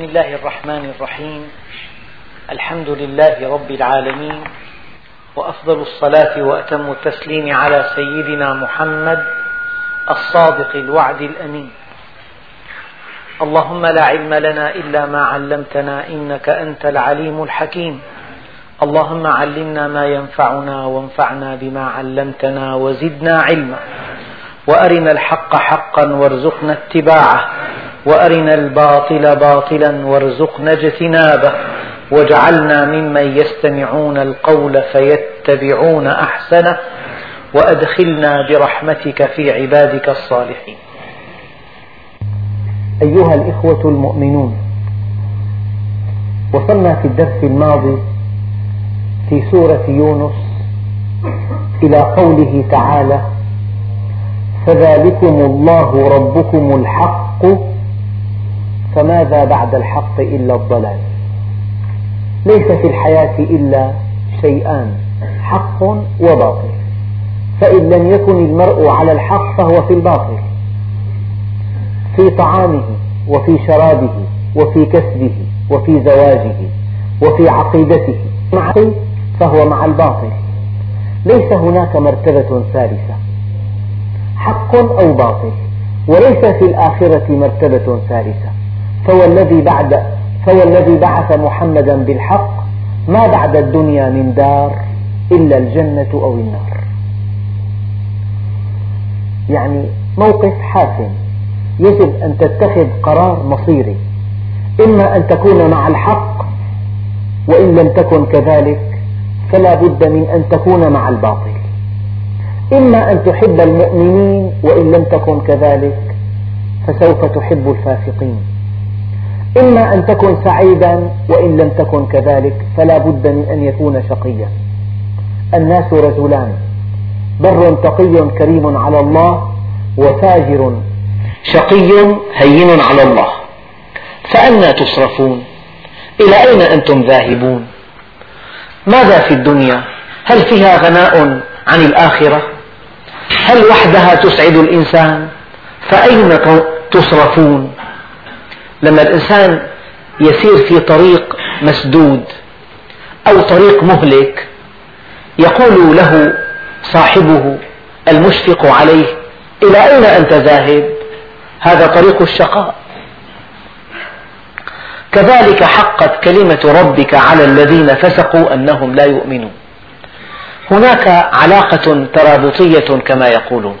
بسم الله الرحمن الرحيم. الحمد لله رب العالمين. وأفضل الصلاة وأتم التسليم على سيدنا محمد الصادق الوعد الأمين. اللهم لا علم لنا إلا ما علمتنا إنك أنت العليم الحكيم. اللهم علمنا ما ينفعنا وانفعنا بما علمتنا وزدنا علما. وأرنا الحق حقا وارزقنا اتباعه. وأرنا الباطل باطلا وارزقنا اجتنابه واجعلنا ممن يستمعون القول فيتبعون أحسنه وأدخلنا برحمتك في عبادك الصالحين. أيها الإخوة المؤمنون وصلنا في الدرس الماضي في سورة يونس إلى قوله تعالى فذلكم الله ربكم الحق فماذا بعد الحق إلا الضلال؟ ليس في الحياة إلا شيئان حق وباطل. فإن لم يكن المرء على الحق فهو في الباطل في طعامه وفي شرابه وفي كسبه وفي زواجه وفي عقيدته. مع فهو مع الباطل. ليس هناك مرتبة ثالثة حق أو باطل. وليس في الآخرة مرتبة ثالثة. فهو الذي بعد فهو الذي بعث محمدا بالحق ما بعد الدنيا من دار إلا الجنة أو النار. يعني موقف حاسم. يجب أن تتخذ قرار مصيري. إما أن تكون مع الحق وإن لم تكن كذلك فلا بد من أن تكون مع الباطل. إما أن تحب المؤمنين وإن لم تكن كذلك فسوف تحب الفاسقين. إما أن تكن سعيدا وإن لم تكن كذلك فلا بد من أن يكون شقيا. الناس رجلان بر تقي كريم على الله وفاجر شقي هين على الله. فأنى تصرفون؟ إلى أين أنتم ذاهبون؟ ماذا في الدنيا؟ هل فيها غناء عن الآخرة؟ هل وحدها تسعد الإنسان؟ فأين تصرفون؟ لما الإنسان يسير في طريق مسدود أو طريق مهلك يقول له صاحبه المشفق عليه إلى أين أنت ذاهب؟ هذا طريق الشقاء. كذلك حقت كلمة ربك على الذين فسقوا أنهم لا يؤمنون. هناك علاقة ترابطية كما يقولون.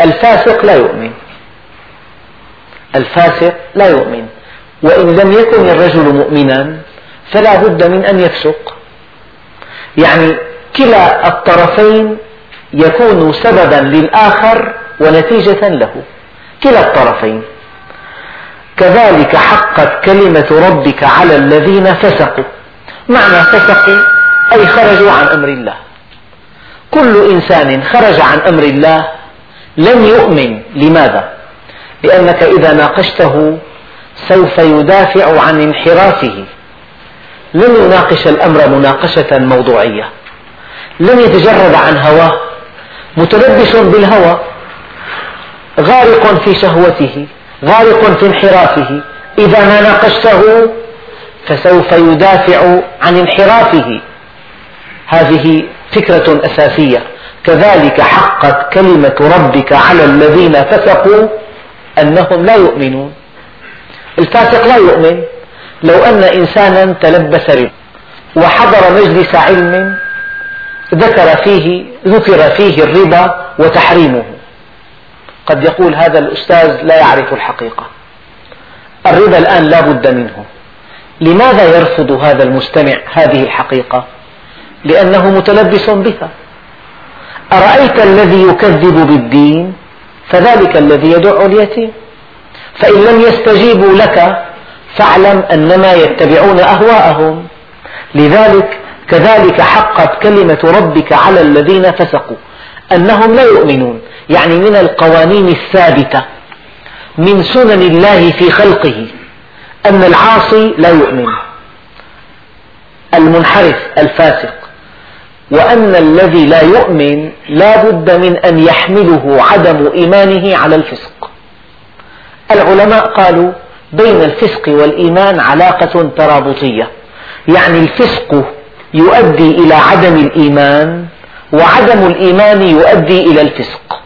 الفاسق لا يؤمن. الفاسق لا يؤمن. وإن لم يكن الرجل مؤمنا فلا بد من أن يفسق. يعني كلا الطرفين يكون سببا للآخر ونتيجة له. كلا الطرفين. كذلك حقت كلمة ربك على الذين فسقوا. معنى فسقوا أي خرجوا عن أمر الله. كل إنسان خرج عن أمر الله لن يؤمن. لماذا؟ لأنك إذا ناقشته سوف يدافع عن انحرافه. لن يناقش الأمر مناقشة موضوعية. لن يتجرد عن هواه. متلبس بالهوى. غارق في شهوته. غارق في انحرافه. إذا ما ناقشته فسوف يدافع عن انحرافه. هذه فكرة أساسية. كذلك حقت كلمة ربك على الذين فسقوا أنهم لا يؤمنون. الفاسق لا يؤمن. لو أن إنسانا تلبس ربا وحضر مجلس علم ذكر فيه ذكر فيه الربا وتحريمه. قد يقول هذا الأستاذ لا يعرف الحقيقة. الربا الآن لا بد منه. لماذا يرفض هذا المستمع هذه الحقيقة؟ لأنه متلبس بها. أرأيت الذي يكذب بالدين؟ فذلك الذي يدع اليتيم. فإن لم يستجيبوا لك فاعلم أنما يتبعون أهواءهم. لذلك كذلك حقت كلمة ربك على الذين فسقوا أنهم لا يؤمنون. يعني من القوانين الثابتة من سنن الله في خلقه أن العاصي لا يؤمن. المنحرف الفاسق. وأن الذي لا يؤمن لا بد من أن يحمله عدم إيمانه على الفسق. العلماء قالوا بين الفسق والإيمان علاقة ترابطية. يعني الفسق يؤدي إلى عدم الإيمان وعدم الإيمان يؤدي إلى الفسق.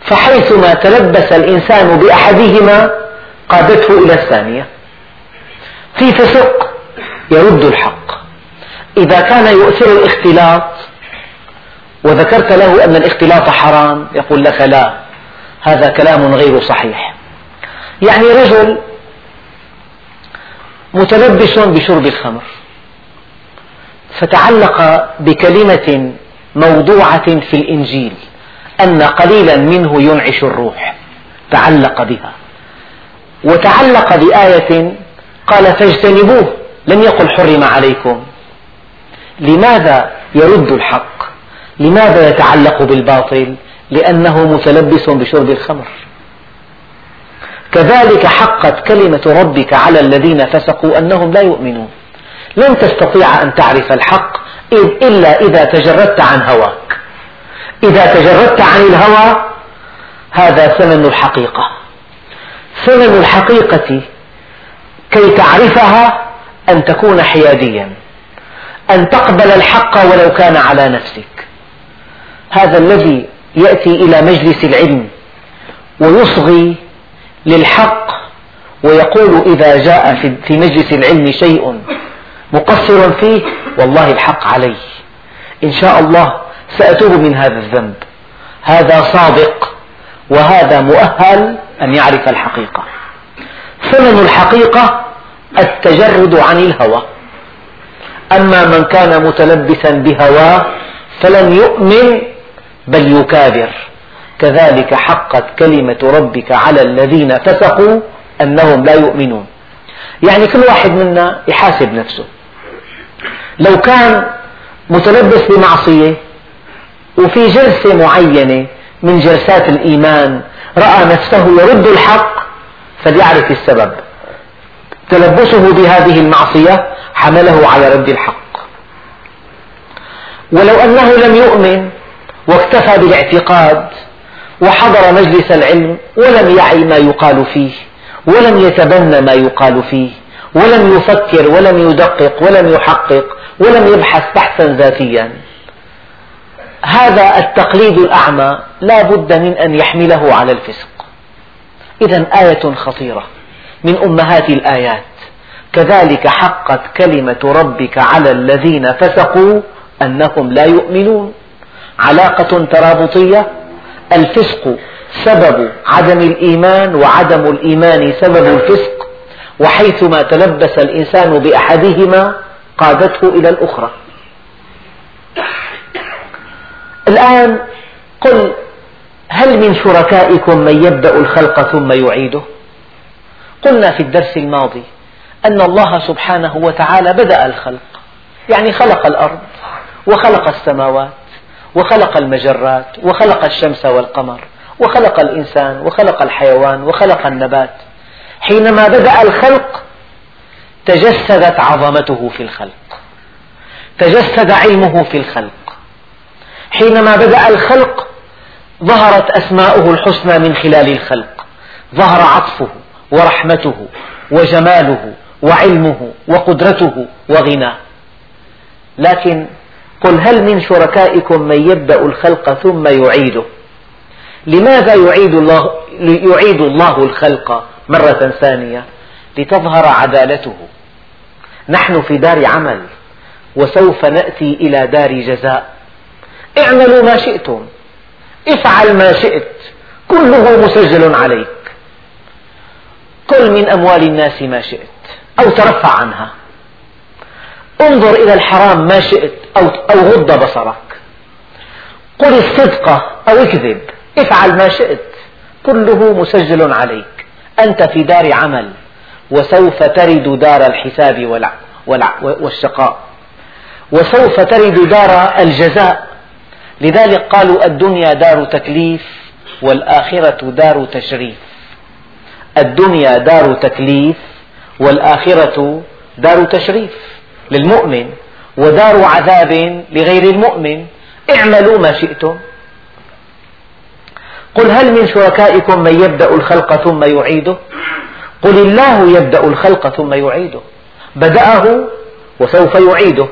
فحيثما تلبس الإنسان بأحدهما قادته إلى الثانية. في فسق يرد الحق. إذا كان يؤثر الاختلاط وذكرت له أن الاختلاط حرام يقول لك لا هذا كلام غير صحيح. يعني رجل متلبس بشرب الخمر فتعلق بكلمة موضوعة في الإنجيل أن قليلا منه ينعش الروح تعلق بها. وتعلق بآية قال فاجتنبوه. لم يقل حرم عليكم. لماذا يرد الحق؟ لماذا يتعلق بالباطل؟ لأنه متلبس بشرب الخمر. كذلك حقت كلمة ربك على الذين فسقوا أنهم لا يؤمنون. لن تستطيع أن تعرف الحق إلا إذا تجردت عن هواك. إذا تجردت عن الهوى هذا ثمن الحقيقة. ثمن الحقيقة كي تعرفها أن تكون حياديا. أن تقبل الحق ولو كان على نفسك. هذا الذي يأتي إلى مجلس العلم ويصغي للحق ويقول إذا جاء في مجلس العلم شيء مقصر فيه والله الحق علي إن شاء الله سأتوب من هذا الذنب. هذا صادق وهذا مؤهل أن يعرف الحقيقة. ثمن الحقيقة التجرد عن الهوى. أما من كان متلبسا بهواه فلن يؤمن بل يكابر. كذلك حقت كلمة ربك على الذين فسقوا أنهم لا يؤمنون. يعني كل واحد منا يحاسب نفسه. لو كان متلبس بمعصية وفي جلسة معينة من جلسات الإيمان رأى نفسه يرد الحق فليعرف السبب. تلبسه بهذه المعصية حمله على رد الحق. ولو أنه لم يؤمن واكتفى بالاعتقاد وحضر مجلس العلم ولم يعي ما يقال فيه ولم يتبنى ما يقال فيه ولم يفكر ولم يدقق ولم يحقق ولم يبحث بحثا ذاتيا. هذا التقليد الأعمى لا بد من أن يحمله على الفسق. إذا آية خطيرة من أمهات الآيات. كذلك حقت كلمة ربك على الذين فسقوا أنهم لا يؤمنون. علاقة ترابطية. الفسق سبب عدم الإيمان وعدم الإيمان سبب الفسق. وحيثما تلبس الإنسان بأحدهما قادته إلى الأخرى. الآن قل هل من شركائكم من يبدأ الخلق ثم يعيده؟ قلنا في الدرس الماضي أن الله سبحانه وتعالى بدأ الخلق. يعني خلق الأرض وخلق السماوات وخلق المجرات وخلق الشمس والقمر وخلق الإنسان وخلق الحيوان وخلق النبات. حينما بدأ الخلق تجسدت عظمته في الخلق. تجسد علمه في الخلق. حينما بدأ الخلق ظهرت أسماؤه الحسنى من خلال الخلق. ظهر عطفه ورحمته وجماله وعلمه وقدرته وغناه. لكن قل هل من شركائكم من يبدأ الخلق ثم يعيده؟ لماذا يعيد الله, يعيد الله الخلق مرة ثانية؟ لتظهر عدالته. نحن في دار عمل وسوف نأتي إلى دار جزاء. اعملوا ما شئتم. افعل ما شئت. كله مسجل عليك. كل من أموال الناس ما شئت. أو ترفع عنها. انظر إلى الحرام ما شئت أو, أو غض بصرك. قل الصدق أو اكذب. افعل ما شئت. كله مسجل عليك. أنت في دار عمل وسوف ترد دار الحساب والشقاء. وسوف ترد دار الجزاء. لذلك قالوا الدنيا دار تكليف والآخرة دار تشريف. الدنيا دار تكليف والآخرة دار تشريف للمؤمن ودار عذاب لغير المؤمن. اعملوا ما شئتم. قل هل من شركائكم من يبدأ الخلق ثم يعيده؟ قل الله يبدأ الخلق ثم يعيده. بدأه وسوف يعيده.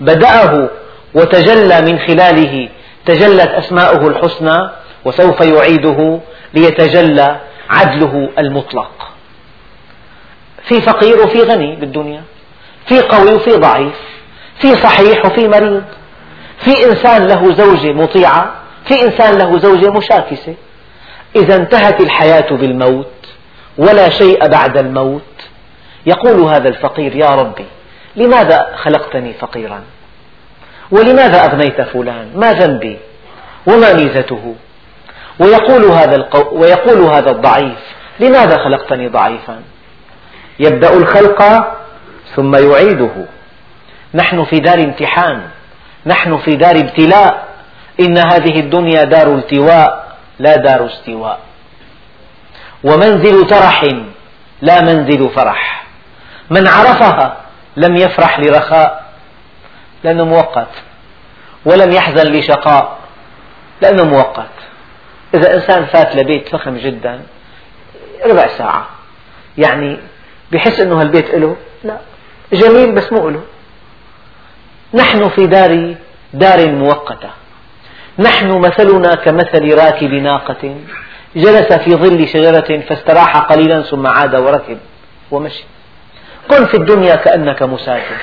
بدأه وتجلى من خلاله. تجلت أسماؤه الحسنى وسوف يعيده ليتجلى عدله المطلق. في فقير وفي غني بالدنيا في قوي وفي ضعيف في صحيح وفي مريض في إنسان له زوجة مطيعة في إنسان له زوجة مشاكسة. إذا انتهت الحياة بالموت ولا شيء بعد الموت. يقول هذا الفقير يا ربي لماذا خلقتني فقيرا؟ ولماذا أغنيت فلان؟ ما ذنبي؟ وما ميزته؟ ويقول هذا, القو... ويقول هذا الضعيف لماذا خلقتني ضعيفا؟ يبدأ الخلق ثم يعيده. نحن في دار امتحان. نحن في دار ابتلاء. إن هذه الدنيا دار التواء لا دار استواء. ومنزل ترح لا منزل فرح. من عرفها لم يفرح لرخاء لأنه مؤقت. ولم يحزن لشقاء لأنه مؤقت. إذا إنسان فات لبيت فخم جدا ربع ساعة. يعني بحس أنه هالبيت له لا. جميل بس مو له نحن في دار دار مؤقتة نحن مثلنا كمثل راكب ناقة. جلس في ظل شجرة فاستراح قليلا ثم عاد وركب ومشي. كن في الدنيا كأنك مسافر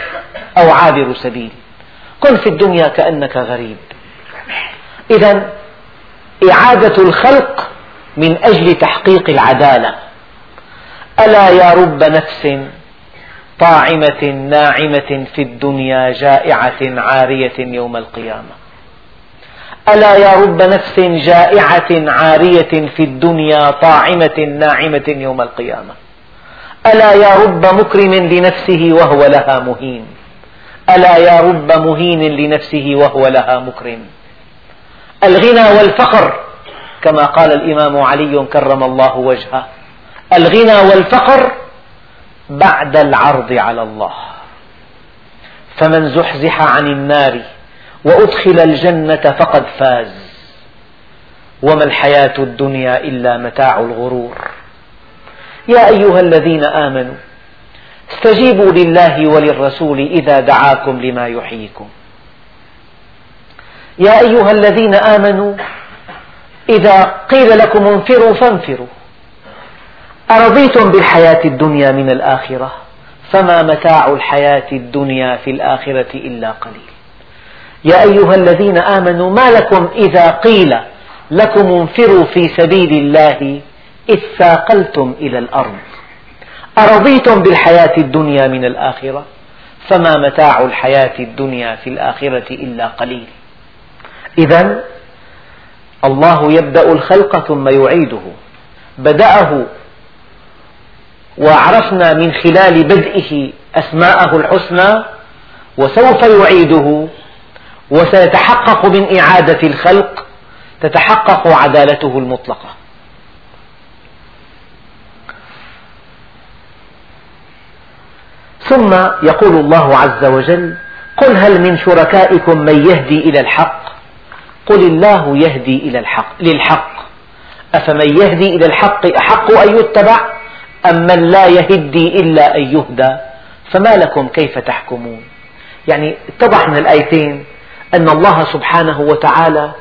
أو عابر سبيل. كن في الدنيا كأنك غريب. إذا إعادة الخلق من أجل تحقيق العدالة. ألا يا رب نفس طاعمة ناعمة في الدنيا جائعة عارية يوم القيامة؟ ألا يا رب نفس جائعة عارية في الدنيا طاعمة ناعمة يوم القيامة؟ ألا يا رب مكرم لنفسه وهو لها مهين؟ ألا يا رب مهين لنفسه وهو لها مكرم؟ الغنى والفقر كما قال الإمام علي كرم الله وجهه. الغنى والفقر بعد العرض على الله. فمن زحزح عن النار وأدخل الجنة فقد فاز. وما الحياة الدنيا إلا متاع الغرور. يا أيها الذين آمنوا استجيبوا لله وللرسول إذا دعاكم لما يحييكم. يا أيها الذين آمنوا إذا قيل لكم انفروا فانفروا. أرضيتم بالحياة الدنيا من الآخرة؟ فما متاع الحياة الدنيا في الآخرة إلا قليل. يا أيها الذين آمنوا ما لكم إذا قيل لكم انفروا في سبيل الله إذ ثاقلتم إلى الأرض. أرضيتم بالحياة الدنيا من الآخرة؟ فما متاع الحياة الدنيا في الآخرة إلا قليل. إذا الله يبدأ الخلق ثم يعيده. بدأه وعرفنا من خلال بدئه أسماءه الحسنى وسوف يعيده وسيتحقق من إعادة الخلق تتحقق عدالته المطلقة. ثم يقول الله عز وجل قل هل من شركائكم من يهدي إلى الحق؟ قل الله يهدي إلى الحق للحق. أفمن يهدي إلى الحق أحق أن يتبع؟ أم من لا يهدي إلا أن يهدى؟ فما لكم كيف تحكمون؟ يعني اتضح من الآيتين أن الله سبحانه وتعالى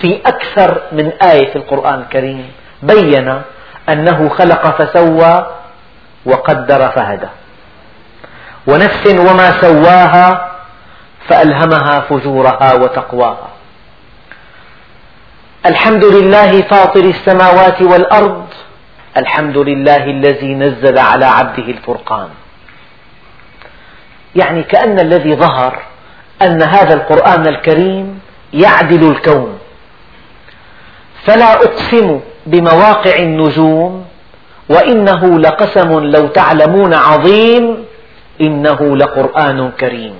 في أكثر من آية في القرآن الكريم بين أنه خلق فسوى وقدر فهدى. ونفس وما سواها فألهمها فجورها وتقواها. الحمد لله فاطر السماوات والأرض الحمد لله الذي نزل على عبده الفرقان. يعني كأن الذي ظهر أن هذا القرآن الكريم يعدل الكون. فلا أقسم بمواقع النجوم وإنه لقسم لو تعلمون عظيم إنه لقرآن كريم.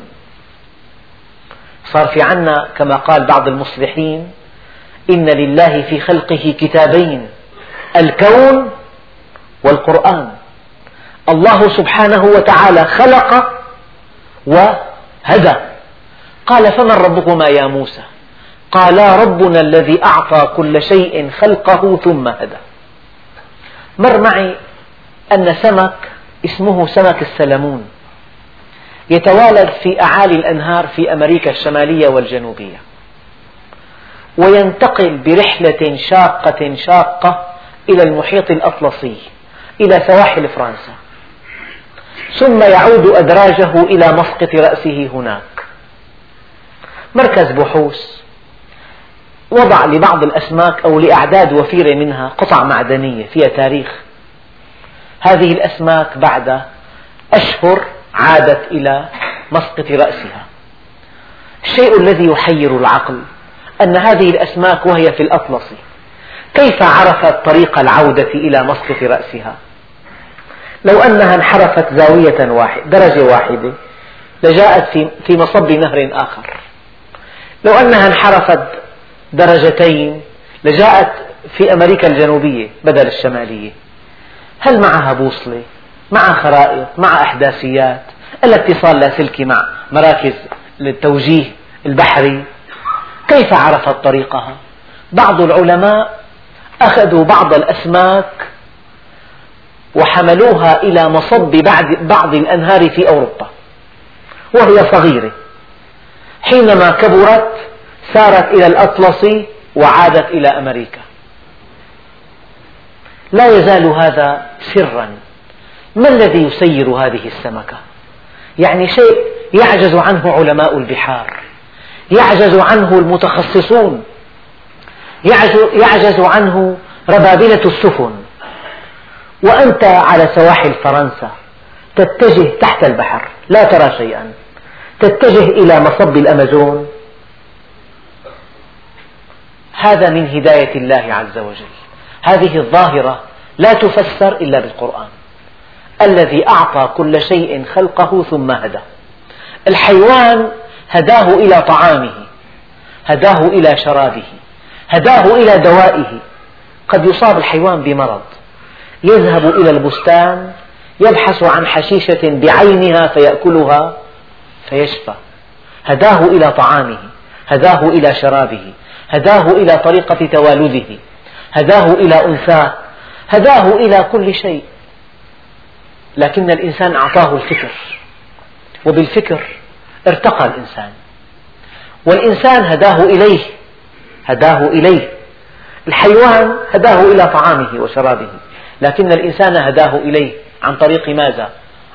صار في عنا كما قال بعض المصلحين إن لله في خلقه كتابين الكون والقرآن. الله سبحانه وتعالى خلق وهدى. قال فمن ربكما يا موسى؟ قالا ربنا الذي أعطى كل شيء خلقه ثم هدى. مر معي أن سمك اسمه سمك السلمون. يتوالد في أعالي الأنهار في أمريكا الشمالية والجنوبية. وينتقل برحلة شاقة شاقة إلى المحيط الأطلسي. إلى سواحل فرنسا. ثم يعود أدراجه إلى مسقط رأسه هناك. مركز بحوث. وضع لبعض الأسماك أو لأعداد وفيرة منها قطع معدنية فيها تاريخ. هذه الأسماك بعد أشهر عادت إلى مسقط رأسها. الشيء الذي يحير العقل أن هذه الأسماك وهي في الأطلس. كيف عرفت طريق العودة إلى مسقط رأسها؟ لو أنها انحرفت زاوية واحدة درجة واحدة لجاءت في مصب نهر آخر. لو أنها انحرفت درجتين لجاءت في أمريكا الجنوبية بدل الشمالية. هل معها بوصلة؟ مع خرائط؟ مع إحداثيات؟ الاتصال لاسلكي مع مراكز للتوجيه البحري؟ كيف عرفت طريقها؟ بعض العلماء أخذوا بعض الأسماك وحملوها إلى مصب بعض الأنهار في أوروبا. وهي صغيرة. حينما كبرت سارت إلى الأطلس وعادت إلى أمريكا. لا يزال هذا سرا. ما الذي يسير هذه السمكة؟ يعني شيء يعجز عنه علماء البحار. يعجز عنه المتخصصون. يعجز عنه ربابلة السفن. وأنت على سواحل فرنسا تتجه تحت البحر لا ترى شيئا. تتجه إلى مصب الأمازون. هذا من هداية الله عز وجل. هذه الظاهرة لا تفسر إلا بالقرآن. الذي أعطى كل شيء خلقه ثم هدى. الحيوان هداه إلى طعامه هداه إلى شرابه هداه إلى دوائه. قد يصاب الحيوان بمرض. يذهب إلى البستان يبحث عن حشيشة بعينها فيأكلها فيشفى. هداه إلى طعامه هداه إلى شرابه هداه إلى طريقة توالده هداه إلى أنثاه هداه إلى كل شيء. لكن الإنسان أعطاه الفكر وبالفكر ارتقى الإنسان. والإنسان هداه إليه هداه إليه. الحيوان هداه إلى طعامه وشرابه. لكن الإنسان هداه إليه. عن طريق ماذا؟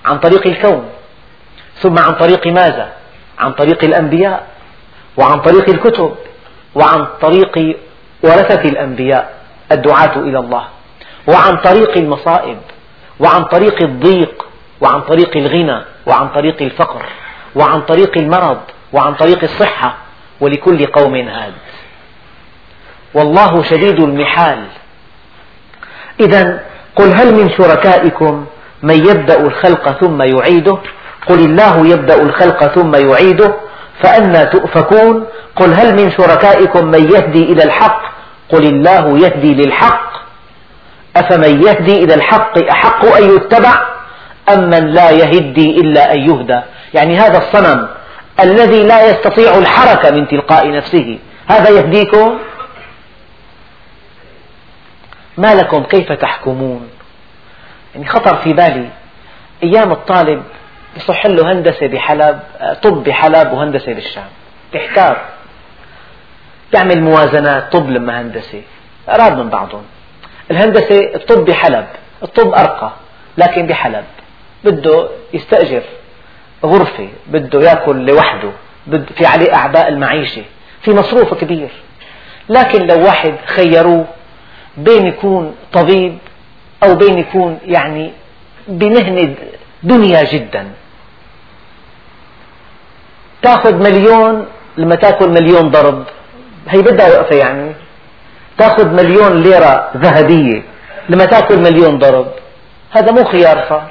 عن طريق الكون. ثم عن طريق ماذا؟ عن طريق الأنبياء. وعن طريق الكتب. وعن طريق ورثة الأنبياء. الدعاة إلى الله. وعن طريق المصائب. وعن طريق الضيق. وعن طريق الغنى. وعن طريق الفقر. وعن طريق المرض. وعن طريق الصحة. ولكل قوم هاد. والله شديد المحال. إذا قل هل من شركائكم من يبدأ الخلق ثم يعيده؟ قل الله يبدأ الخلق ثم يعيده فأنى تؤفكون؟ قل هل من شركائكم من يهدي إلى الحق؟ قل الله يهدي للحق. أفمن يهدي إلى الحق أحق أن يتبع؟ أم من لا يهدي إلا أن يهدى؟ يعني هذا الصنم الذي لا يستطيع الحركة من تلقاء نفسه هذا يهديكم؟ ما لكم؟ كيف تحكمون؟ يعني خطر في بالي. أيام الطالب يصح له هندسة بحلب طب بحلب وهندسة بالشام. يحتار. يعمل موازنات طب لما هندسة. أراد من بعضهم. الهندسة الطب بحلب الطب أرقى لكن بحلب. بده يستأجر غرفة بده يأكل لوحده في عليه أعباء المعيشة. في مصروف كبير. لكن لو واحد خيروه بين يكون طبيب أو بين يكون يعني بمهنة دنيا جدا. تأخذ مليون لما تأكل مليون ضرب هي بدها وقفة يعني. تأخذ مليون ليرة ذهبية لما تأكل مليون ضرب هذا مو خيار صار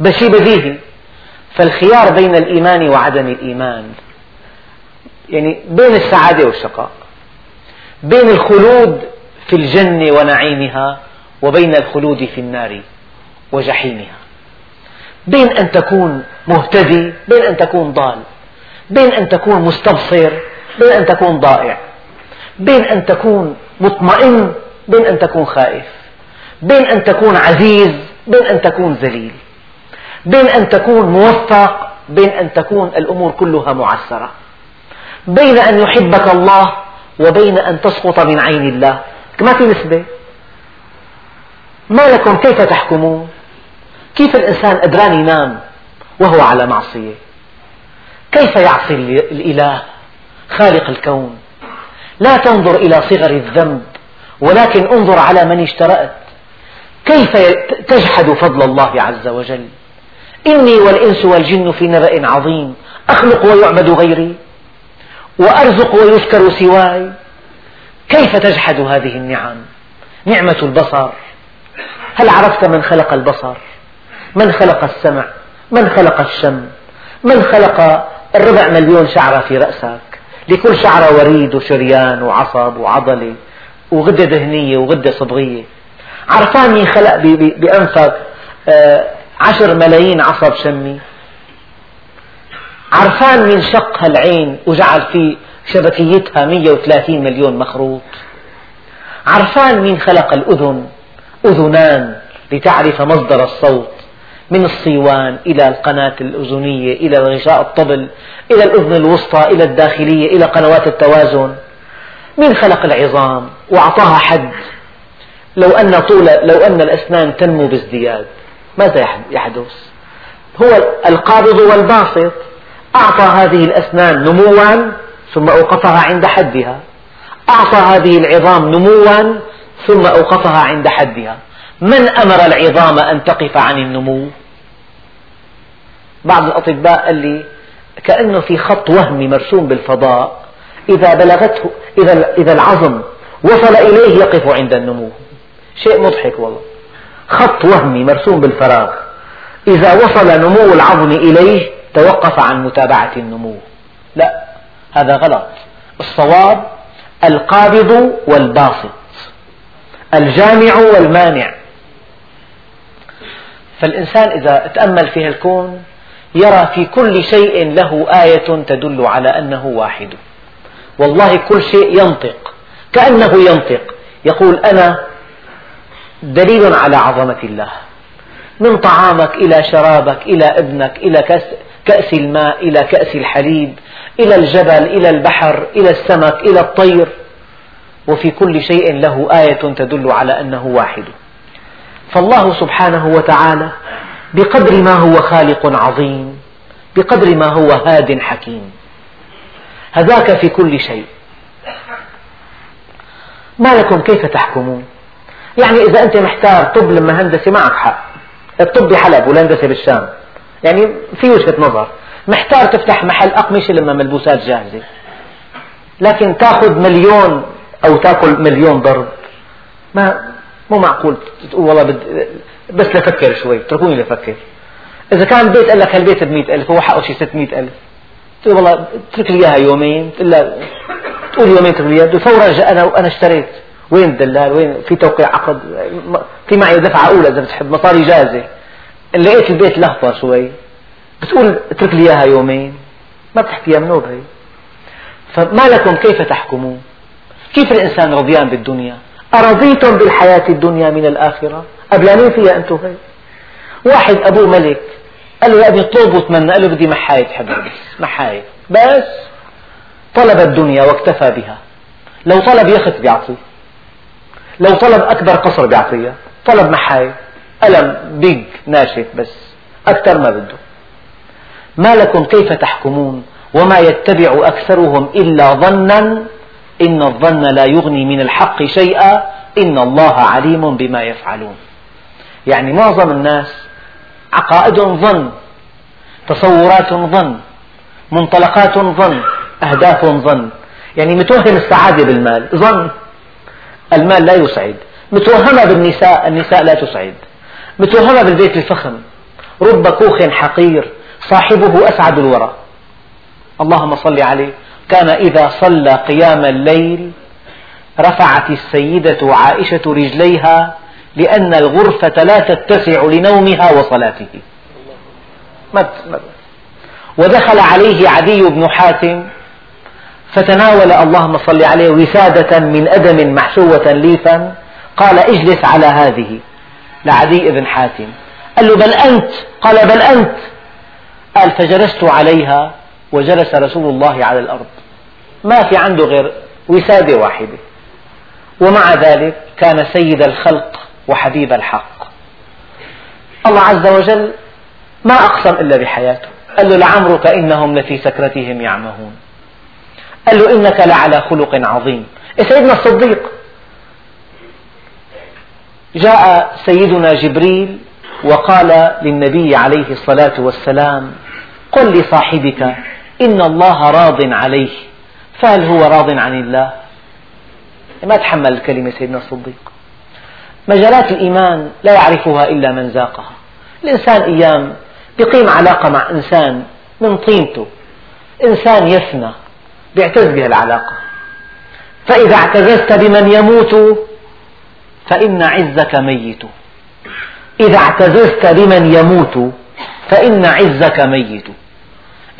بشي بديهي فالخيار بين الإيمان وعدم الإيمان يعني بين السعادة والشقاء بين الخلود في الجنة ونعيمها وبين الخلود في النار وجحيمها بين أن تكون مهتدي بين أن تكون ضال بين أن تكون مستبصر بين أن تكون ضائع بين أن تكون مطمئن بين أن تكون خائف بين أن تكون عزيز بين أن تكون ذليل بين أن تكون موفق بين أن تكون الأمور كلها معسرة بين أن يحبك الله وبين أن تسقط من عين الله ما في نسبة. ما لكم؟ كيف تحكمون؟ كيف الإنسان قدران ينام وهو على معصية؟ كيف يعصي الإله خالق الكون؟ لا تنظر إلى صغر الذنب ولكن انظر على من اشترأت. كيف تجحد فضل الله عز وجل؟ إني والإنس والجن في نبأ عظيم أخلق ويعبد غيري وأرزق ويذكر سواي. كيف تجحد هذه النعم؟ نعمة البصر. هل عرفت من خلق البصر؟ من خلق السمع؟ من خلق الشم؟ من خلق الربع مليون شعرة في رأسك؟ لكل شعرة وريد وشريان وعصب وعضلة وغدة دهنية وغدة صبغية. عرفان مين خلق بأنفك آه، عشر ملايين عصب شمي. عرفان مين شق هالعين وجعل في شبكيتها 130 مليون مخروط. عرفان مين خلق الأذن؟ أذنان لتعرف مصدر الصوت من الصيوان إلى القناة الأذنية إلى غشاء الطبل إلى الأذن الوسطى إلى الداخلية إلى قنوات التوازن. من خلق العظام؟ وأعطاها حد. لو أن طول لو أن الأسنان تنمو بازدياد ماذا يحدث؟ هو القابض والباسط. أعطى هذه الأسنان نموا ثم أوقفها عند حدها. أعطى هذه العظام نموا ثم أوقفها عند حدها. من أمر العظام أن تقف عن النمو؟ بعض الأطباء قال لي كأنه في خط وهمي مرسوم بالفضاء. إذا بلغته إذا إذا العظم وصل إليه يقف عند النمو. شيء مضحك والله. خط وهمي مرسوم بالفراغ. إذا وصل نمو العظم إليه توقف عن متابعة النمو. هذا غلط. الصواب القابض والباسط الجامع والمانع. فالإنسان إذا تأمل في الكون يرى في كل شيء له آية تدل على أنه واحد. والله كل شيء ينطق كأنه ينطق. يقول أنا دليل على عظمة الله. من طعامك إلى شرابك إلى ابنك إلى كأس, الماء إلى كأس الحليب إلى الجبل إلى البحر إلى السمك إلى الطير. وفي كل شيء له آية تدل على أنه واحد. فالله سبحانه وتعالى بقدر ما هو خالق عظيم بقدر ما هو هاد حكيم. هداك في كل شيء. ما لكم كيف تحكمون؟ يعني إذا أنت محتار طب لما هندسة معك حق. الطب بحلب والهندسة بالشام. يعني في وجهة نظر. محتار تفتح محل أقمشة لما ملبوسات جاهزة. لكن تأخذ مليون أو تأكل مليون ضرب ما مو معقول تقول والله بد بس لفكر شوي اتركوني لفكر. إذا كان بيت قال لك هالبيت ب ألف هو حقه شي 600 ألف. تقول والله اترك لي إياها يومين تقول تقول يومين تقول لي فورا جاء أنا وأنا اشتريت. وين الدلال؟ وين؟ في توقيع عقد في معي دفعة أولى إذا بتحب مصاري جاهزة. لقيت البيت لهطة شوي. بتقول اترك لي إياها يومين. ما بتحكيها منوب هي. فما لكم كيف تحكمون؟ كيف الإنسان رضيان بالدنيا؟ أرضيتم بالحياة الدنيا من الآخرة؟ قبلانين فيها أنتم هي. واحد أبوه ملك قال له يا ابني طلب وتمنى قال له بدي محاية بس محاية بس. طلب الدنيا واكتفى بها. لو طلب يخت بيعطيه لو طلب أكبر قصر بيعطيه طلب محاية ألم بيج ناشف بس. أكثر ما بده ما لكم كيف تحكمون؟ وما يتبع أكثرهم إلا ظنا. إن الظن لا يغني من الحق شيئا. إن الله عليم بما يفعلون. يعني معظم الناس عقائدهم ظن تصورات ظن منطلقات ظن أهداف ظن. يعني متوهم السعادة بالمال. ظن. المال لا يسعد. متوهمة بالنساء النساء لا تسعد. متوهمة بالبيت الفخم. رب كوخ حقير صاحبه أسعد الورى. اللهم صل عليه. كان إذا صلى قيام الليل رفعت السيدة عائشة رجليها لأن الغرفة لا تتسع لنومها وصلاته. ودخل عليه عدي بن حاتم فتناول اللهم صل عليه وسادة من أدم محشوة ليفا قال اجلس على هذه. لعدي بن حاتم. قال له بل أنت؟ قال بل أنت. قال فجلست عليها وجلس رسول الله على الأرض. ما في عنده غير وسادة واحدة. ومع ذلك كان سيد الخلق وحبيب الحق. الله عز وجل ما أقسم إلا بحياته. قال له لعمرك إنهم لفي سكرتهم يعمهون. قال له إنك لعلى خلق عظيم. إيه سيدنا الصديق؟ جاء سيدنا جبريل وقال للنبي عليه الصلاة والسلام قل لصاحبك إن الله راض عليه فهل هو راض عن الله؟ ما تحمل الكلمة سيدنا الصديق. مجالات الإيمان لا يعرفها إلا من ذاقها. الإنسان أيام يقيم علاقة مع إنسان من طينته إنسان يفنى يعتز بها العلاقة. فإذا اعتززت بمن يموت فإن عزك ميت. إذا اعتززت بمن يموت فإن عزك ميت.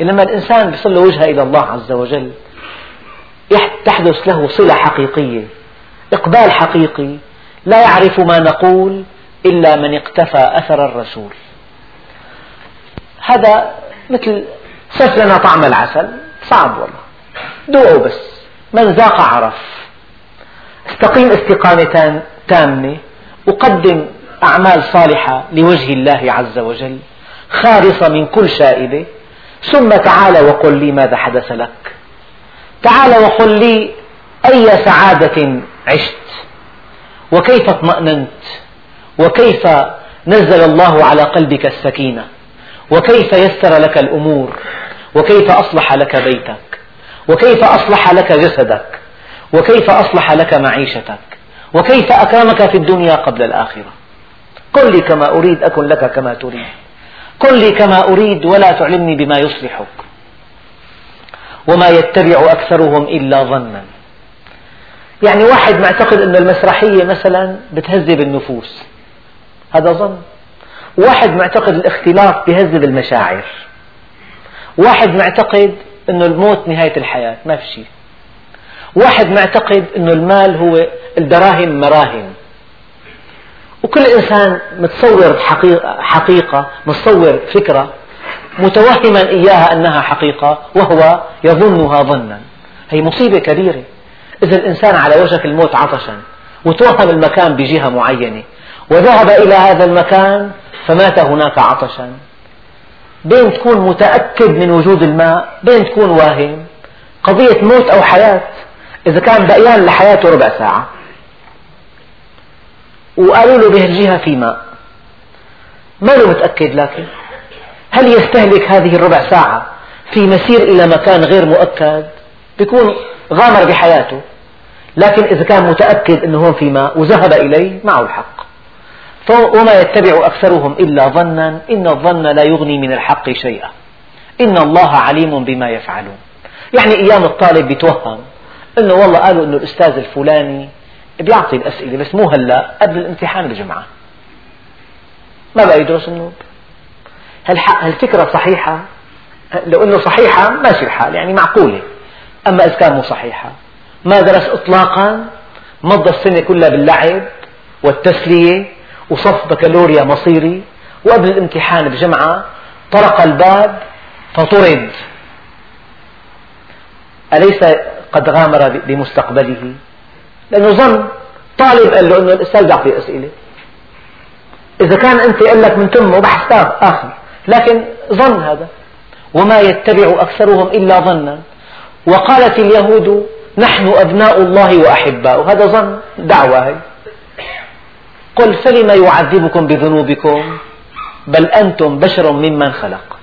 إنما الإنسان يصل وجهه إلى الله عز وجل تحدث له صلة حقيقية إقبال حقيقي لا يعرف ما نقول إلا من اقتفى أثر الرسول. هذا مثل صف لنا طعم العسل صعب والله. دوقوا بس من ذاق عرف. استقيم استقامة تامة وقدم أعمال صالحة لوجه الله عز وجل خالصة من كل شائبة ثم تعال وقل لي ماذا حدث لك. تعال وقل لي أي سعادة عشت وكيف اطمأننت وكيف نزل الله على قلبك السكينة وكيف يسر لك الأمور وكيف أصلح لك بيتك وكيف أصلح لك جسدك وكيف أصلح لك معيشتك. وكيف أكرمك في الدنيا قبل الآخرة؟ قل لي كما أريد أكن لك كما تريد. قل لي كما أريد ولا تعلمني بما يصلحك. وما يتبع أكثرهم إلا ظنا. يعني واحد معتقد أن المسرحية مثلا بتهذب النفوس. هذا ظن. واحد معتقد الاختلاط بيهذب المشاعر. واحد معتقد أن الموت نهاية الحياة. ما في شيء. واحد معتقد أن المال هو الدراهم مراهن وكل إنسان متصور حقيقة متصور فكرة متوهما إياها أنها حقيقة وهو يظنها ظنا. هي مصيبة كبيرة. إذا الإنسان على وشك الموت عطشا وتوهم المكان بجهة معينة وذهب إلى هذا المكان فمات هناك عطشا. بين تكون متأكد من وجود الماء بين تكون واهم. قضية موت أو حياة إذا كان بقيان لحياته ربع ساعة. وقالوا له بهالجهة في ماء. ما له متأكد لكن هل يستهلك هذه الربع ساعة في مسير إلى مكان غير مؤكد؟ بيكون غامر بحياته. لكن إذا كان متأكد أنه هون في ماء وذهب إليه معه الحق. وما يتبع أكثرهم إلا ظنا إن الظن لا يغني من الحق شيئا. إن الله عليم بما يفعلون. يعني أيام الطالب بيتوهم. أنه والله قالوا أنه الأستاذ الفلاني بيعطي الأسئلة بس مو هلأ قبل الامتحان بجمعة ما بقى يدرس النوب هالفكرة صحيحة؟ لو أنه صحيحة ماشي الحال يعني معقولة. أما إذا كان مو صحيحة ما درس إطلاقا مضى السنة كلها باللعب والتسلية وصف بكالوريا مصيري وقبل الامتحان بجمعة طرق الباب فطرد. أليس قد غامر بمستقبله. لأنه ظن طالب قال له أنه الأستاذ بيعطي أسئلة. إذا كان أنت قال لك من تمه بحث آخر. لكن ظن هذا. وما يتبع أكثرهم إلا ظنا. وقالت اليهود نحن أبناء الله وأحباؤه. هذا ظن دعوة هي. قل فلم يعذبكم بذنوبكم؟ بل أنتم بشر ممن خلق.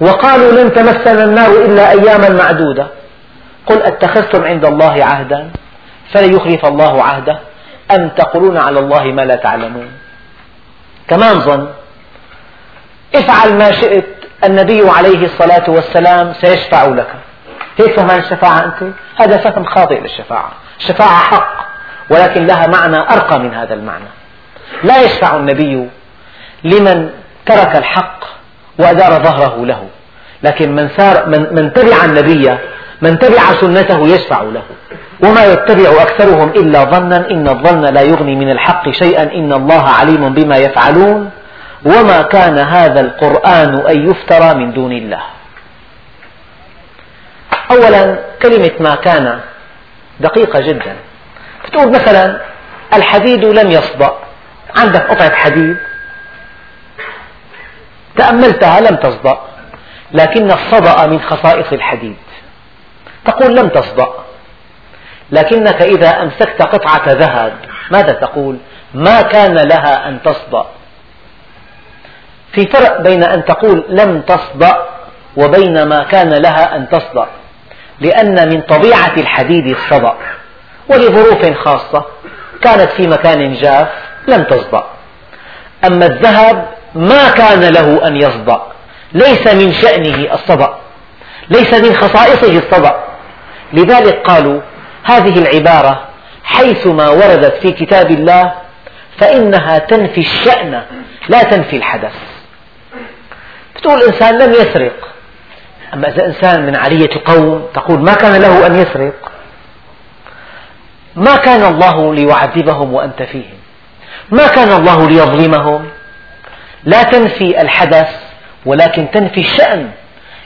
وقالوا لن تمسنا النار إلا أياما معدودة. قل أتخذتم عند الله عهدا فلن يخلف الله عهده أم تقولون على الله ما لا تعلمون؟ كمان ظن؟ افعل ما شئت النبي عليه الصلاة والسلام سيشفع لك. هيك فهمان الشفاعة أنت؟ هذا فهم خاطئ للشفاعة. الشفاعة حق ولكن لها معنى أرقى من هذا المعنى. لا يشفع النبي لمن ترك الحق وأدار ظهره له. لكن من, سار من, من تبع النبي من تبع سنته يشفع له. وما يتبع أكثرهم إلا ظنا إن الظن لا يغني من الحق شيئا إن الله عليم بما يفعلون. وما كان هذا القرآن أن يفترى من دون الله. أولا كلمة ما كان دقيقة جدا. تقول مثلا الحديد لم يصدأ. عندك قطعة حديد. تأملتها لم تصدأ. لكن الصدأ من خصائص الحديد. تقول لم تصدأ. لكنك إذا أمسكت قطعة ذهب ماذا تقول؟ ما كان لها أن تصدأ. في فرق بين أن تقول لم تصدأ وبين ما كان لها أن تصدأ. لأن من طبيعة الحديد الصدأ ولظروف خاصة كانت في مكان جاف لم تصدأ. أما الذهب ما كان له أن يصدأ ليس من شأنه الصدأ ليس من خصائصه الصدأ. لذلك قالوا هذه العبارة حيثما وردت في كتاب الله فإنها تنفي الشأن لا تنفي الحدث. تقول إنسان لم يسرق. أما إذا إنسان من علية قوم تقول ما كان له أن يسرق. ما كان الله ليعذبهم وأنت فيهم. ما كان الله ليظلمهم. لا تنفي الحدث ولكن تنفي الشأن.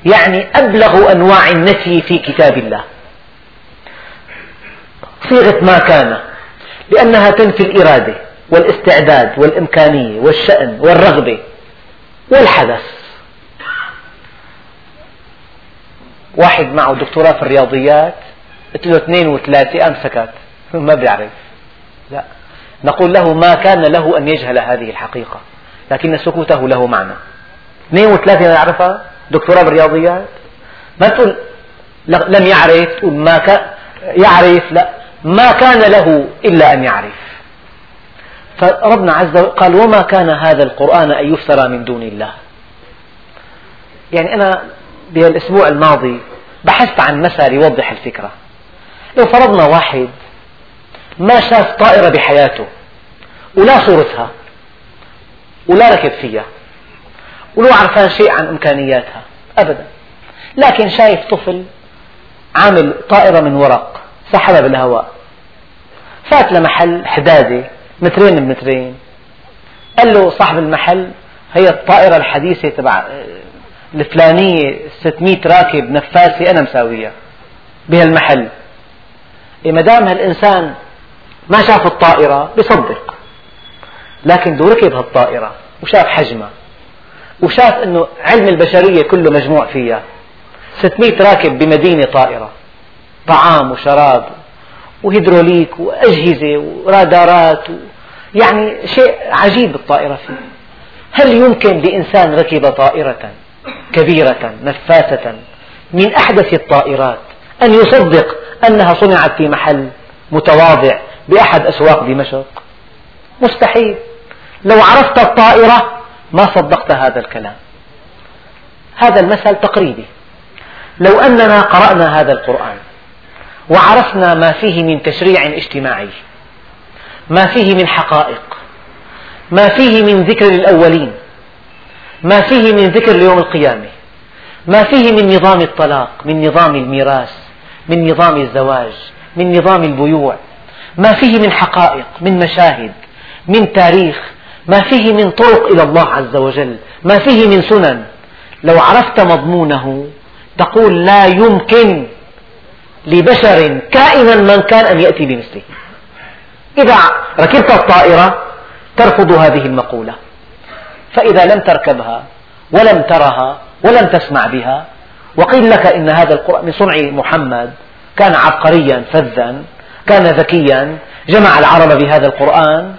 يعني أبلغ أنواع النفي في كتاب الله. صيغة ما كان لأنها تنفي الإرادة والاستعداد والإمكانية والشأن والرغبة والحدث. واحد معه دكتوراه في الرياضيات قلت له اثنين وثلاثة قام سكت ما بيعرف. لا نقول له ما كان له أن يجهل هذه الحقيقة لكن سكوته له معنى. اثنين وثلاثة ما يعرفها دكتوراه بالرياضيات؟ ما تقول لم يعرف تقول ما كان يعرف لا. ما كان له إلا أن يعرف. فربنا عز وجل قال وما كان هذا القرآن أن يفترى من دون الله. يعني أنا بالأسبوع الماضي بحثت عن مثل يوضح الفكرة. لو فرضنا واحد ما شاف طائرة بحياته ولا صورتها ولا ركب فيها ولو عرفان شيء عن إمكانياتها أبدا. لكن شايف طفل عامل طائرة من ورق سحبها بالهواء. فات لمحل حدادة مترين بمترين. قال له صاحب المحل هي الطائرة الحديثة تبع الفلانية 600 راكب نفاسة أنا مساويها بهالمحل. إيه ما دام هالإنسان ما شاف الطائرة بصدق. لكن دو ركب هالطائرة وشاف حجمها. وشاف أنه علم البشرية كله مجموع فيها. 600 راكب بمدينة طائرة. طعام وشراب وهيدروليك وأجهزة ورادارات. يعني شيء عجيب الطائرة فيه. هل يمكن لإنسان ركب طائرة كبيرة نفاثة من أحدث الطائرات أن يصدق أنها صنعت في محل متواضع بأحد أسواق دمشق؟ مستحيل. لو عرفت الطائرة ما صدقت هذا الكلام. هذا المثل تقريبي. لو أننا قرأنا هذا القرآن وعرفنا ما فيه من تشريع اجتماعي ما فيه من حقائق ما فيه من ذكر للأولين ما فيه من ذكر ليوم القيامة ما فيه من نظام الطلاق من نظام الميراث من نظام الزواج من نظام البيوع ما فيه من حقائق من مشاهد من تاريخ ما فيه من طرق إلى الله عز وجل ما فيه من سنن. لو عرفت مضمونه تقول لا يمكن لبشر كائنا من كان أن يأتي بمثله. إذا ركبت الطائرة ترفض هذه المقولة. فإذا لم تركبها ولم ترها ولم تسمع بها وقيل لك إن هذا القرآن من صنع محمد كان عبقريا فذا كان ذكيا جمع العرب بهذا القرآن.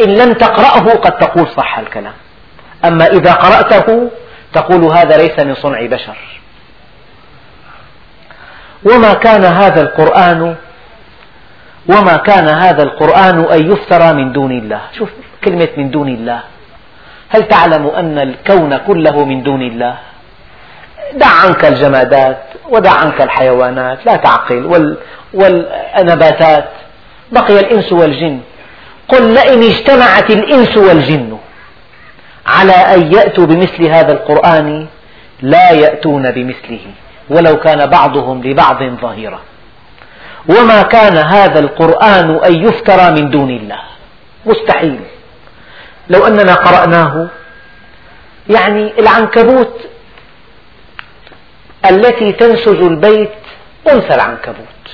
إن لم تقرأه قد تقول صح الكلام. أما إذا قرأته تقول هذا ليس من صنع بشر. وما كان هذا القرآن وما كان هذا القرآن أن يفترى من دون الله. شوف كلمة من دون الله. هل تعلم أن الكون كله من دون الله؟ دع عنك الجمادات ودع عنك الحيوانات لا تعقل وال والنباتات بقي الإنس والجن. قل لئن اجتمعت الإنس والجن على أن يأتوا بمثل هذا القرآن لا يأتون بمثله. ولو كان بعضهم لبعض ظهيرا. وما كان هذا القرآن أن يفترى من دون الله. مستحيل. لو أننا قرأناه يعني العنكبوت التي تنسج البيت أنثى العنكبوت.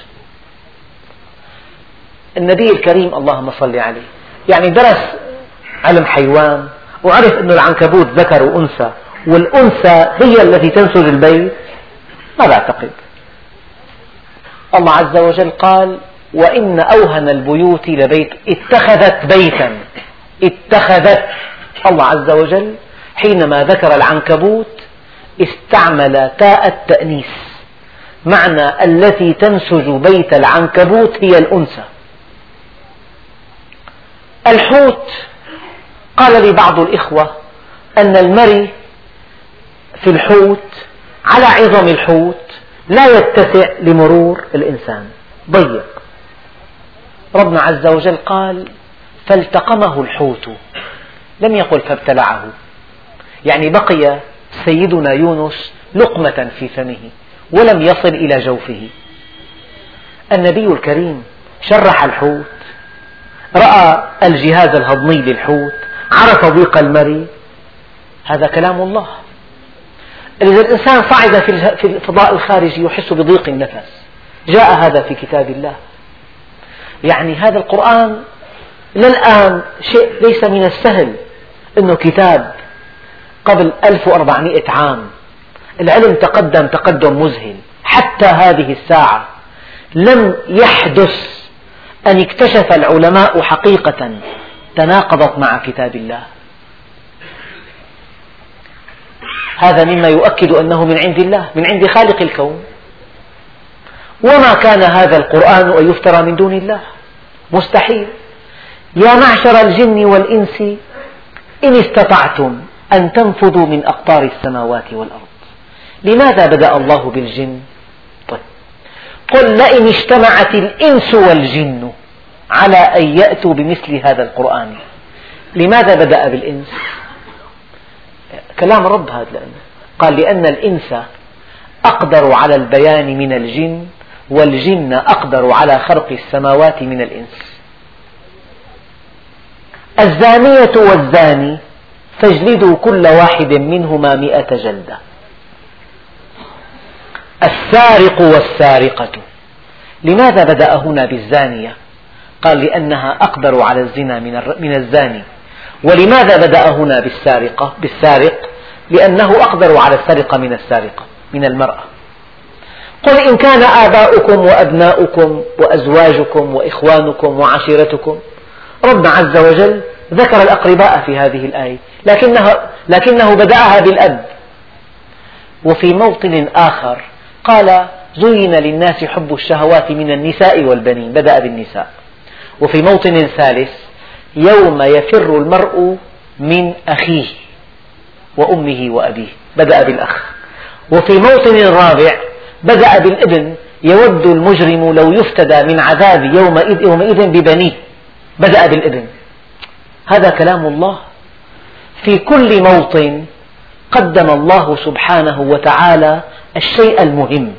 النبي الكريم اللهم صل عليه. يعني درس علم حيوان وعرف أن العنكبوت ذكر وأنثى والأنثى هي التي تنسج البيت. ما بعتقد الله عز وجل قال وإن أوهن البيوت لبيت اتخذت بيتا اتخذت. الله عز وجل حينما ذكر العنكبوت استعمل تاء التأنيث. معنى التي تنسج بيت العنكبوت هي الأنثى. الحوت قال لي بعض الإخوة أن المري في الحوت على عظم الحوت لا يتسع لمرور الإنسان. ضيق. ربنا عز وجل قال فالتقمه الحوت. لم يقل فابتلعه. يعني بقي سيدنا يونس لقمة في فمه ولم يصل إلى جوفه. النبي الكريم شرح الحوت رأى الجهاز الهضمي للحوت عرف ضيق المري هذا كلام الله. إذا الإنسان صعد في الفضاء الخارجي يحس بضيق النفس. جاء هذا في كتاب الله. يعني هذا القرآن للآن شيء ليس من السهل. أنه كتاب قبل 1400 عام. العلم تقدم تقدم مذهل. حتى هذه الساعة لم يحدث أن اكتشف العلماء حقيقة تناقضت مع كتاب الله. هذا مما يؤكد أنه من عند الله من عند خالق الكون. وما كان هذا القرآن أن يفترى من دون الله؟ مستحيل. يا معشر الجن والإنس إن استطعتم أن تنفذوا من أقطار السماوات والأرض. لماذا بدأ الله بالجن؟ طيب. قل لئن اجتمعت الإنس والجن على أن يأتوا بمثل هذا القرآن لماذا بدأ بالإنس؟ كلام رب هذا لأنه. قال لأن الإنس أقدر على البيان من الجن والجن أقدر على خلق السماوات من الإنس. الزانية والزاني فاجلدوا كل واحد منهما مئة جلدة. السارق والسارقة. لماذا بدأ هنا بالزانية؟ قال لأنها أقدر على الزنا من الزاني. ولماذا بدأ هنا بالسارقة؟ بالسارق لأنه أقدر على السرقة من السارقة من المرأة. قل إن كان آباؤكم وأبناؤكم وأزواجكم وإخوانكم وعشيرتكم ربنا عز وجل ذكر الأقرباء في هذه الآية لكنه, لكنه بدأها بالأب. وفي موطن آخر قال زين للناس حب الشهوات من النساء والبنين بدأ بالنساء. وفي موطن ثالث يوم يفر المرء من أخيه وأمه وأبيه. بدأ بالأخ. وفي موطن رابع بدأ بالابن. يود المجرم لو يفتدى من عذاب يومئذ, يومئذ ببنيه. بدأ بالابن. هذا كلام الله. في كل موطن قدم الله سبحانه وتعالى الشيء المهم.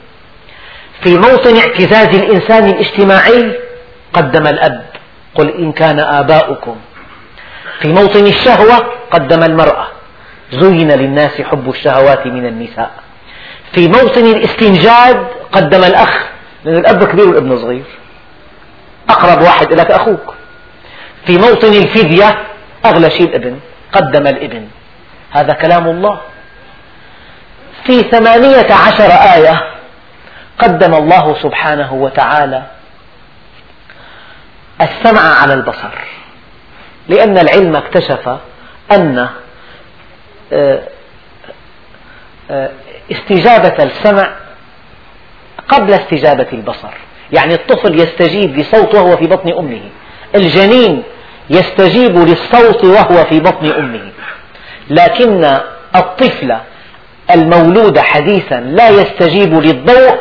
في موطن اعتزاز الإنسان الاجتماعي قدم الأب. قل إن كان آباؤكم في موطن الشهوة قدم المرأة. زين للناس حب الشهوات من النساء. في موطن الاستنجاد قدم الأخ. لأن الأب كبير والابن صغير. أقرب واحد لك أخوك. في موطن الفدية أغلى شيء الابن. قدم الابن. هذا كلام الله. في ثمانية عشر آية قدم الله سبحانه وتعالى السمع على البصر. لأن العلم اكتشف أن آه، آه، استجابة السمع قبل استجابة البصر. يعني الطفل يستجيب لصوت وهو في بطن أمه. الجنين يستجيب للصوت وهو في بطن أمه. لكن الطفل المولود حديثا لا يستجيب للضوء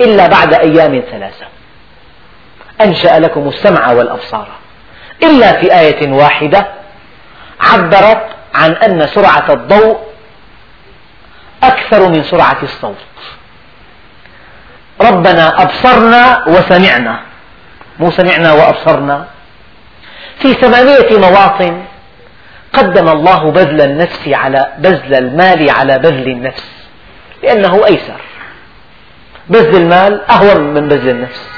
إلا بعد أيام ثلاثة. أنشأ لكم السمع والأبصار. إلا في آية واحدة عبرت عن أن سرعة الضوء أكثر من سرعة الصوت. ربنا أبصرنا وسمعنا. مو سمعنا وأبصرنا. في ثمانية مواطن قدم الله بذل النفس على بذل المال على بذل النفس لأنه أيسر. بذل المال أهون من بذل النفس.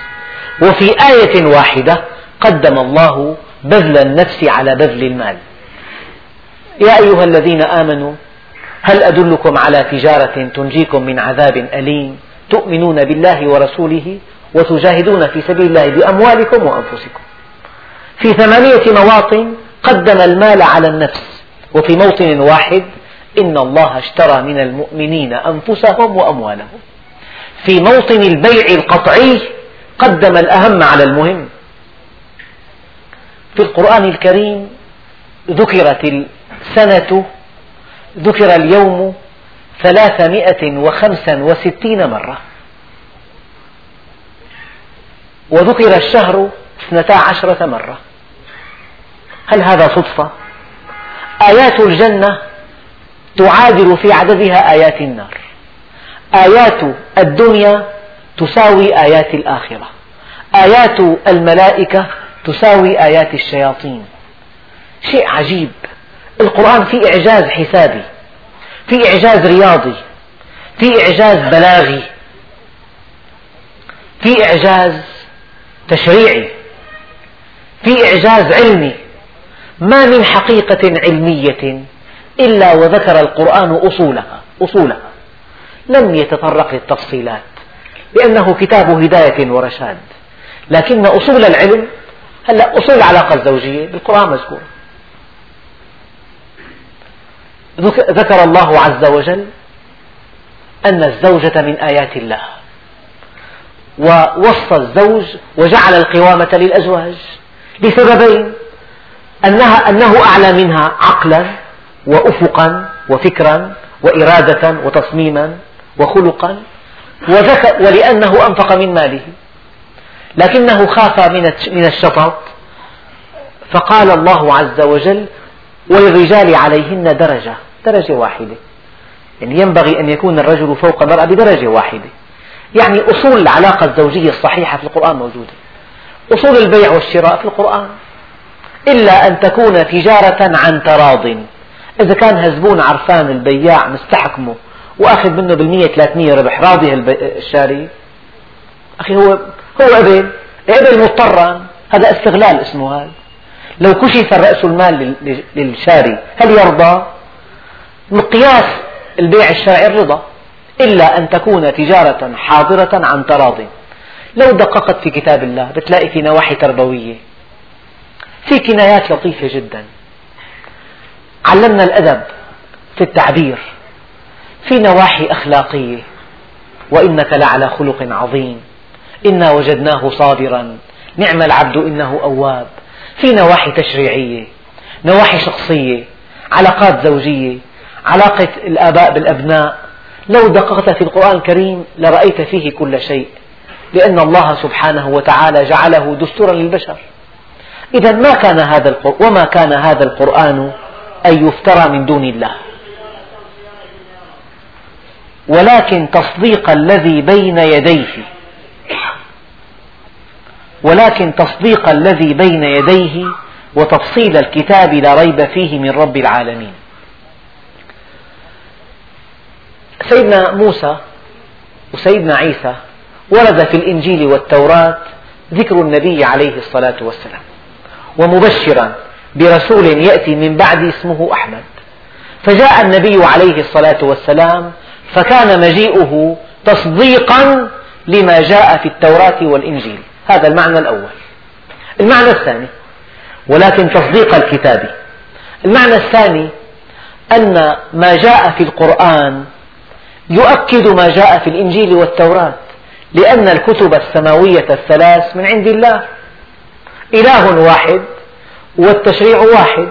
وفي آية واحدة قدم الله بذل النفس على بذل المال. يا أيها الذين آمنوا هل أدلكم على تجارة تنجيكم من عذاب أليم؟ تؤمنون بالله ورسوله وتجاهدون في سبيل الله بأموالكم وأنفسكم. في ثمانية مواطن قدم المال على النفس وفي موطن واحد إن الله اشترى من المؤمنين أنفسهم وأموالهم. في موطن البيع القطعي قدم الأهم على المهم. في القرآن الكريم ذكرت السنة ذكر اليوم ثلاثمائة وخمسا وستين مرة. وذكر الشهر اثنتا عشرة مرة. هل هذا صدفة؟ آيات الجنة تعادل في عددها آيات النار. آيات الدنيا تساوي آيات الآخرة. آيات الملائكة تساوي آيات الشياطين. شيء عجيب. القرآن فيه إعجاز حسابي فيه إعجاز رياضي فيه إعجاز بلاغي فيه إعجاز تشريعي فيه إعجاز علمي. ما من حقيقة علمية إلا وذكر القرآن أصولها أصولها. لم يتطرق للتفصيلات. لأنه كتاب هداية ورشاد. لكن أصول العلم هلا أصول العلاقة الزوجية بالقرآن مذكورة ذكر الله عز وجل أن الزوجة من آيات الله. ووصى الزوج وجعل القوامة للأزواج لسببين. أنها أنه أعلى منها عقلا وأفقا وفكرا وإرادة وتصميما وخلقا. ولأنه أنفق من ماله. لكنه خاف من الشطط. فقال الله عز وجل وللرجال عليهن درجة. درجة واحدة. يعني ينبغي أن يكون الرجل فوق المرأة بدرجة واحدة. يعني أصول العلاقة الزوجية الصحيحة في القرآن موجودة. أصول البيع والشراء في القرآن. إلا أن تكون تجارة عن تراض. إذا كان هزبون عرفان البياع مستحكمه. وأخذ منه بالمية ثلاثمية ربح. راضي الشاري. أخي هو هو قبل قبل مضطرا. هذا استغلال اسمه هذا. لو كشف رأس المال للشاري هل يرضى؟ مقياس البيع الشرعي الرضا. إلا أن تكون تجارة حاضرة عن تراض. لو دققت في كتاب الله بتلاقي في نواحي تربوية. في كنايات لطيفة جدا. علمنا الأدب في التعبير. في نواحي أخلاقية. وإنك لعلى خلق عظيم. إنا وجدناه صابرا. نعم العبد إنه أواب. في نواحي تشريعية نواحي شخصية علاقات زوجية علاقة الآباء بالأبناء. لو دققت في القرآن الكريم لرأيت فيه كل شيء. لأن الله سبحانه وتعالى جعله دستورا للبشر. إذا ما كان هذا وما كان هذا القرآن أن يفترى من دون الله. ولكن تصديق الذي بين يديه. ولكن تصديق الذي بين يديه وتفصيل الكتاب لا ريب فيه من رب العالمين. سيدنا موسى وسيدنا عيسى ورد في الإنجيل والتوراة ذكر النبي عليه الصلاة والسلام. ومبشرا برسول يأتي من بعد اسمه أحمد. فجاء النبي عليه الصلاة والسلام فكان مجيئه تصديقا لما جاء في التوراة والإنجيل. هذا المعنى الأول. المعنى الثاني ولكن تصديق الكتاب. المعنى الثاني أن ما جاء في القرآن يؤكد ما جاء في الإنجيل والتوراة لأن الكتب السماوية الثلاث من عند الله. إله واحد والتشريع واحد.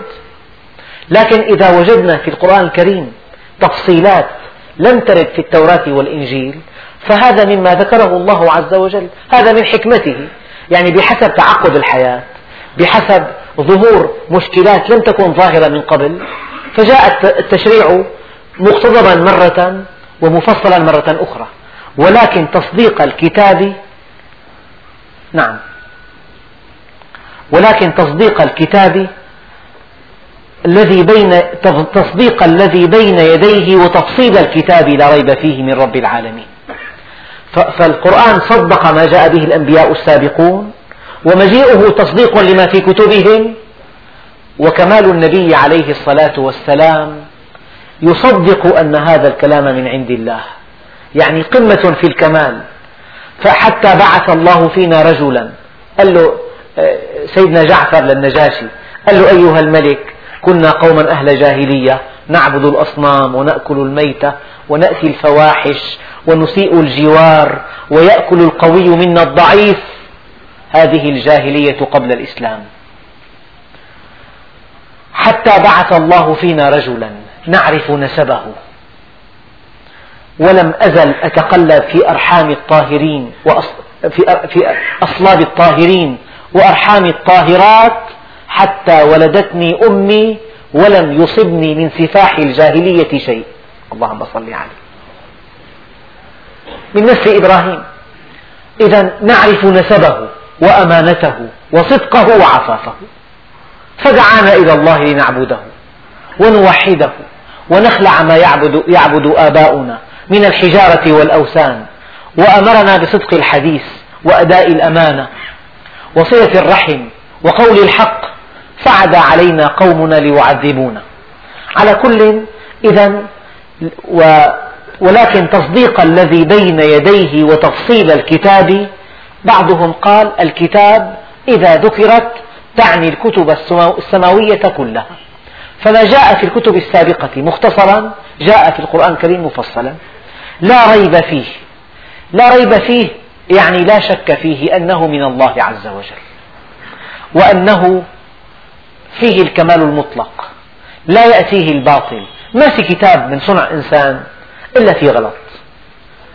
لكن إذا وجدنا في القرآن الكريم تفصيلات لم ترد في التوراة والإنجيل فهذا مما ذكره الله عز وجل هذا من حكمته. يعني بحسب تعقد الحياة بحسب ظهور مشكلات لم تكن ظاهرة من قبل فجاء التشريع مقتضبا مرة ومفصلا مرة أخرى. ولكن تصديق الكتاب نعم. ولكن تصديق الكتاب الذي بين تصديق الذي بين يديه وتفصيل الكتاب لا ريب فيه من رب العالمين. فالقرآن صدق ما جاء به الأنبياء السابقون ومجيئه تصديق لما في كتبهم وكمال النبي عليه الصلاة والسلام يصدق أن هذا الكلام من عند الله. يعني قمة في الكمال. فحتى بعث الله فينا رجلا قال له آه، سيدنا جعفر للنجاشي قال له أيها الملك كنا قوما أهل جاهلية نعبد الأصنام ونأكل الميتة ونأتي الفواحش ونسيء الجوار ويأكل القوي منا الضعيف. هذه الجاهلية قبل الإسلام. حتى بعث الله فينا رجلا نعرف نسبه. ولم أزل أتقلب في أرحام الطاهرين في أصلاب الطاهرين وأرحام الطاهرات حتى ولدتني أمي ولم يصبني من سفاح الجاهلية شيء. اللهم صل عليه. من نسل إبراهيم. إذا نعرف نسبه وأمانته وصدقه وعفافه فدعانا إلى الله لنعبده ونوحده ونخلع ما يعبد, يعبد آباؤنا من الحجارة والأوثان. وأمرنا بصدق الحديث وأداء الأمانة وصلة الرحم وقول الحق فعدا علينا قومنا ليعذبونا. على كل إذا ولكن تصديق الذي بين يديه وتفصيل الكتاب بعضهم قال الكتاب إذا ذكرت تعني الكتب السماوية كلها. فما جاء في الكتب السابقة مختصرا جاء في القرآن الكريم مفصلا. لا ريب فيه. لا ريب فيه يعني لا شك فيه أنه من الله عز وجل. وأنه فيه الكمال المطلق. لا يأتيه الباطل. ما في كتاب من صنع إنسان إلا في غلط.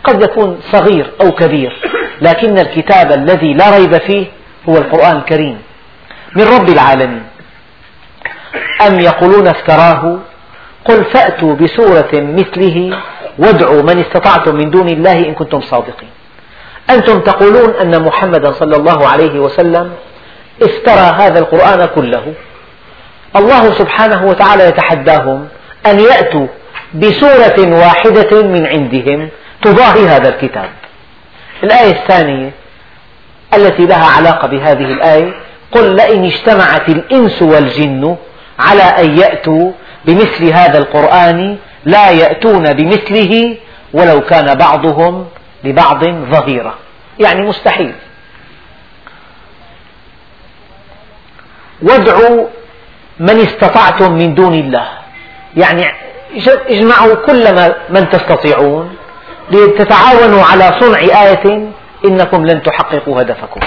قد يكون صغير أو كبير لكن الكتاب الذي لا ريب فيه هو القرآن الكريم من رب العالمين. أم يقولون افتراه؟ قل فأتوا بسورة مثله وادعوا من استطعتم من دون الله إن كنتم صادقين. أنتم تقولون أن محمدا صلى الله عليه وسلم افترى هذا القرآن كله. الله سبحانه وتعالى يتحداهم أن يأتوا بسورة واحدة من عندهم تضاهي هذا الكتاب. الآية الثانية التي لها علاقة بهذه الآية قل لئن اجتمعت الإنس والجن على أن يأتوا بمثل هذا القرآن لا يأتون بمثله ولو كان بعضهم لبعض ظهيرا. يعني مستحيل. وادعوا من استطعتم من دون الله. يعني اجمعوا كل من تستطيعون لتتعاونوا على صنع آية إنكم لن تحققوا هدفكم.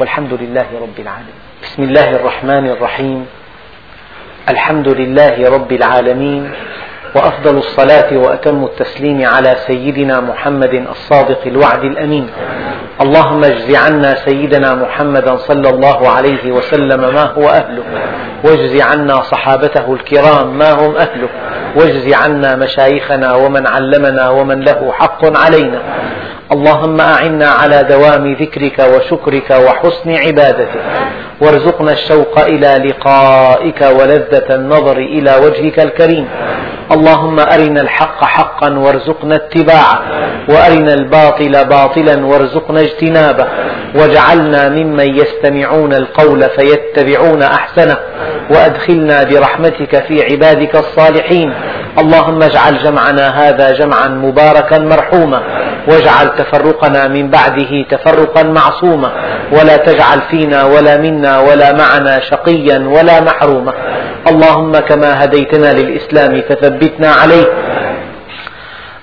والحمد لله رب العالمين. بسم الله الرحمن الرحيم. الحمد لله رب العالمين. وأفضل الصلاة وأتم التسليم على سيدنا محمد الصادق الوعد الأمين. اللهم اجز عنا سيدنا محمدا صلى الله عليه وسلم ما هو أهله. واجز عنا صحابته الكرام ما هم أهله. واجز عنا مشايخنا ومن علمنا ومن له حق علينا. اللهم أعنا على دوام ذكرك وشكرك وحسن عبادتك. وارزقنا الشوق إلى لقائك ولذة النظر إلى وجهك الكريم. اللهم أرنا الحق حقا وارزقنا اتباعه وأرنا الباطل باطلا وارزقنا اجتنابه واجعلنا ممن يستمعون القول فيتبعون أحسنه وأدخلنا برحمتك في عبادك الصالحين. اللهم اجعل جمعنا هذا جمعا مباركا مرحوما واجعل تفرقنا من بعده تفرقا معصوما. ولا تجعل فينا ولا منا ولا معنا شقيا ولا محروما. اللهم كما هديتنا للإسلام فثبتنا عليه.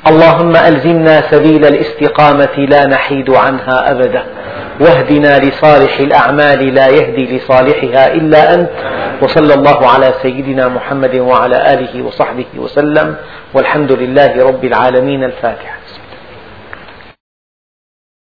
اللهم ألزمنا سبيل الاستقامة لا نحيد عنها أبدا. واهدنا لصالح الأعمال لا يهدي لصالحها إلا أنت. وصلى الله على سيدنا محمد وعلى آله وصحبه وسلم. والحمد لله رب العالمين الفاتحة